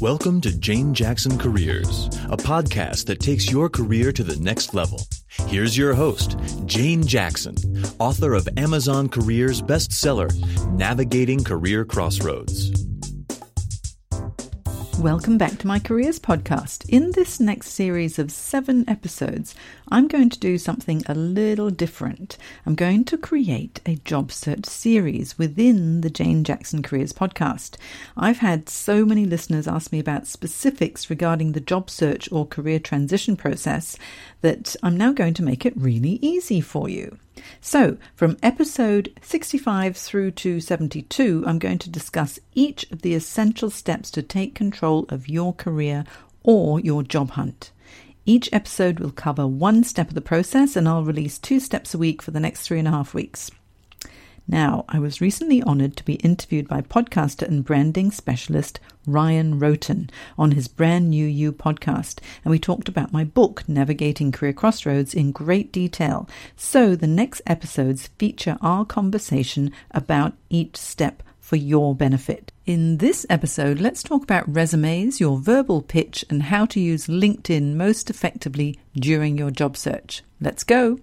Welcome to Jane Jackson Careers, a podcast that takes your career to the next level. Here's your host, Jane Jackson, author of Amazon Careers bestseller, Navigating Career Crossroads. Welcome back to my Careers podcast. In this next series of seven episodes, I'm going to do something a little different. I'm going to create a job search series within the Jane Jackson Careers podcast. I've had so many listeners ask me about specifics regarding the job search or career transition process that I'm now going to make it really easy for you. So, from episode 65 through to 72, I'm going to discuss each of the essential steps to take control of your career or your job hunt. Each episode will cover one step of the process, and I'll release two steps a week for the next three and a half weeks. Now, I was recently honored to be interviewed by podcaster and branding specialist Ryan Rhoten on his brand new You podcast, and we talked about my book, Navigating Career Crossroads, in great detail. So the next episodes feature our conversation about each step for your benefit. In this episode, let's talk about resumes, your verbal pitch, and how to use LinkedIn most effectively during your job search. Let's go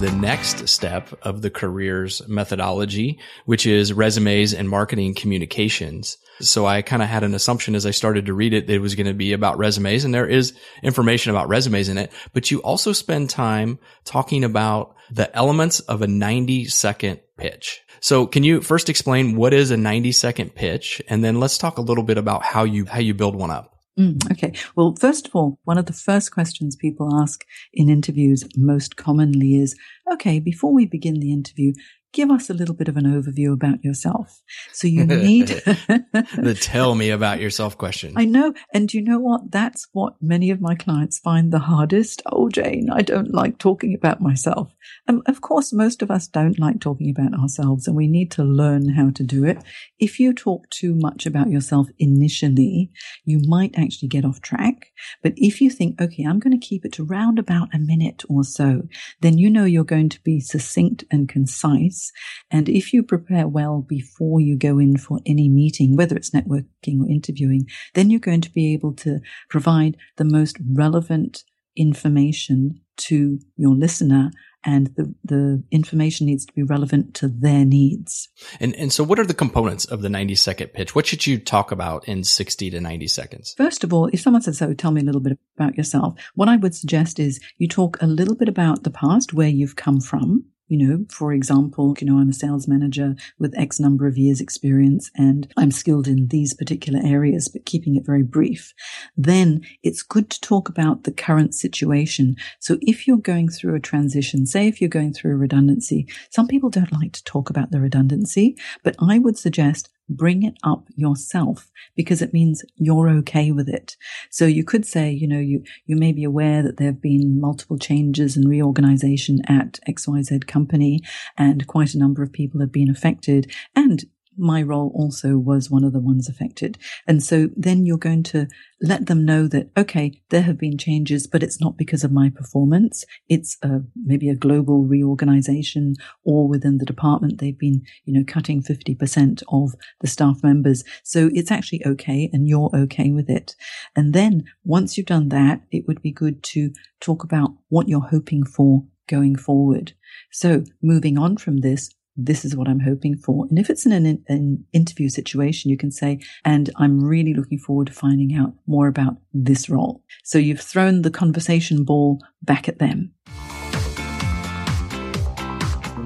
the next step of the careers methodology, which is resumes and marketing communications. So I kind of had an assumption as I started to read it, that it was going to be about resumes and there is information about resumes in it, but you also spend time talking about the elements of a 90 second pitch. So can you first explain what is a 90 second pitch? And then let's talk a little bit about how you, how you build one up. Mm, okay. Well, first of all, one of the first questions people ask in interviews most commonly is, okay, before we begin the interview, give us a little bit of an overview about yourself. So you need the tell me about yourself question. I know. And you know what? That's what many of my clients find the hardest. Oh, Jane, I don't like talking about myself. And of course, most of us don't like talking about ourselves and we need to learn how to do it. If you talk too much about yourself initially, you might actually get off track. But if you think, okay, I'm going to keep it to round about a minute or so, then you know you're going to be succinct and concise and if you prepare well before you go in for any meeting, whether it's networking or interviewing, then you're going to be able to provide the most relevant information to your listener and the, the information needs to be relevant to their needs. And, and so what are the components of the 90 second pitch? What should you talk about in 60 to 90 seconds? First of all, if someone says, so tell me a little bit about yourself, what I would suggest is you talk a little bit about the past, where you've come from, you know, for example, you know, I'm a sales manager with X number of years experience and I'm skilled in these particular areas, but keeping it very brief. Then it's good to talk about the current situation. So if you're going through a transition, say if you're going through a redundancy, some people don't like to talk about the redundancy, but I would suggest bring it up yourself because it means you're okay with it. So you could say, you know, you, you may be aware that there have been multiple changes and reorganization at XYZ company and quite a number of people have been affected. And my role also was one of the ones affected. And so then you're going to let them know that, okay, there have been changes, but it's not because of my performance. It's a, maybe a global reorganization or within the department, they've been, you know, cutting 50% of the staff members. So it's actually okay and you're okay with it. And then once you've done that, it would be good to talk about what you're hoping for going forward. So moving on from this, this is what I'm hoping for. And if it's in an, an, interview situation, you can say, and I'm really looking forward to finding out more about this role. So you've thrown the conversation ball back at them.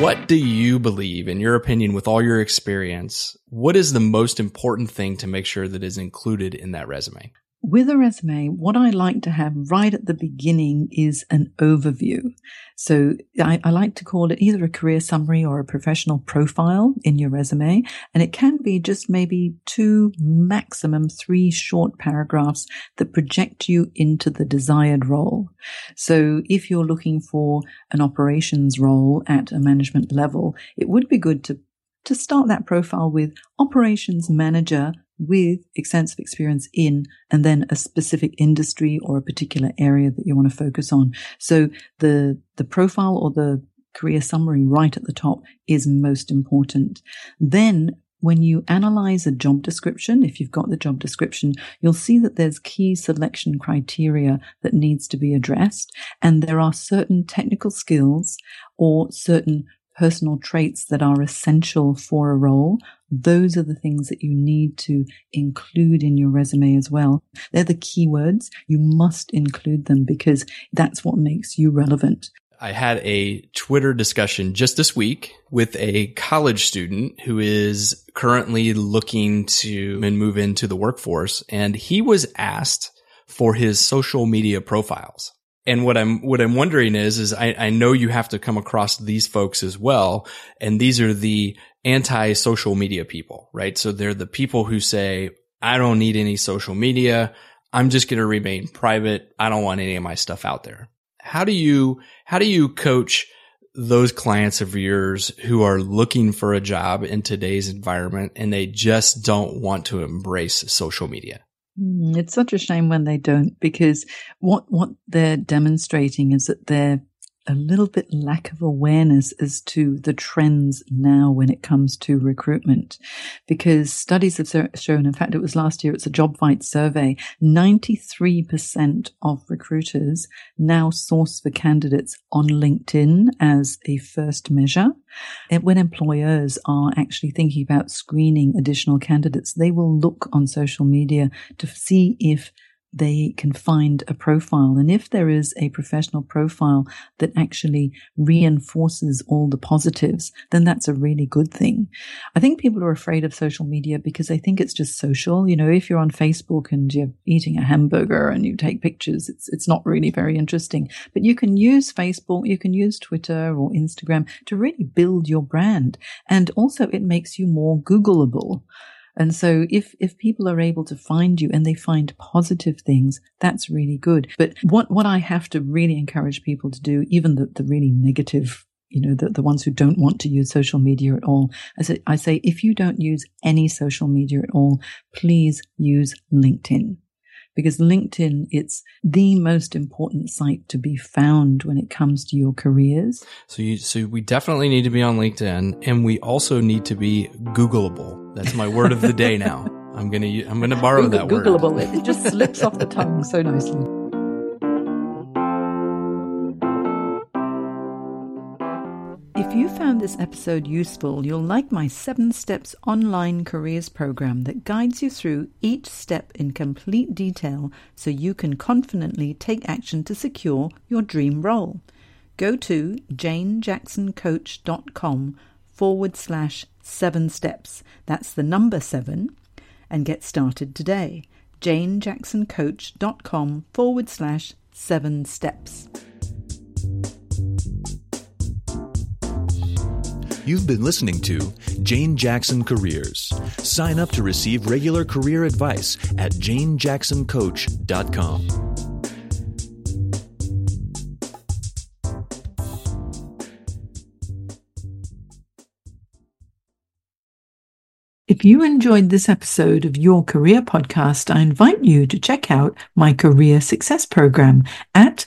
What do you believe, in your opinion, with all your experience? What is the most important thing to make sure that is included in that resume? With a resume, what I like to have right at the beginning is an overview. So I, I, like to call it either a career summary or a professional profile in your resume. And it can be just maybe two, maximum three short paragraphs that project you into the desired role. So if you're looking for an operations role at a management level, it would be good to to start that profile with operations manager with extensive experience in and then a specific industry or a particular area that you want to focus on. So the, the profile or the career summary right at the top is most important. Then when you analyze a job description, if you've got the job description, you'll see that there's key selection criteria that needs to be addressed. And there are certain technical skills or certain personal traits that are essential for a role, those are the things that you need to include in your resume as well. They're the keywords. You must include them because that's what makes you relevant. I had a Twitter discussion just this week with a college student who is currently looking to and move into the workforce. And he was asked for his social media profiles. And what I'm, what I'm wondering is, is I, I know you have to come across these folks as well. And these are the anti social media people, right? So they're the people who say, I don't need any social media. I'm just going to remain private. I don't want any of my stuff out there. How do you, how do you coach those clients of yours who are looking for a job in today's environment and they just don't want to embrace social media? Mm, it's such a shame when they don't because what, what they're demonstrating is that they're a little bit lack of awareness as to the trends now when it comes to recruitment. Because studies have shown, in fact, it was last year, it's a JobVite survey, 93% of recruiters now source for candidates on LinkedIn as a first measure. And when employers are actually thinking about screening additional candidates, they will look on social media to see if they can find a profile. And if there is a professional profile that actually reinforces all the positives, then that's a really good thing. I think people are afraid of social media because they think it's just social. You know, if you're on Facebook and you're eating a hamburger and you take pictures, it's, it's not really very interesting. But you can use Facebook, you can use Twitter or Instagram to really build your brand. And also it makes you more Googleable. And so if, if people are able to find you and they find positive things, that's really good. But what, what I have to really encourage people to do, even the, the really negative you know, the, the ones who don't want to use social media at all. I say, I say, if you don't use any social media at all, please use LinkedIn because LinkedIn, it's the most important site to be found when it comes to your careers. So you, so we definitely need to be on LinkedIn and we also need to be Googleable. That's my word of the day now. I'm going to, I'm going to borrow Google, that word. Googleable. It just slips off the tongue so nicely. If you found this episode useful, you'll like my 7 Steps online careers program that guides you through each step in complete detail so you can confidently take action to secure your dream role. Go to janejacksoncoach.com forward slash 7 steps. That's the number 7 and get started today. janejacksoncoach.com forward slash 7 steps. You've been listening to Jane Jackson Careers. Sign up to receive regular career advice at janejacksoncoach.com. If you enjoyed this episode of Your Career Podcast, I invite you to check out my Career Success Program at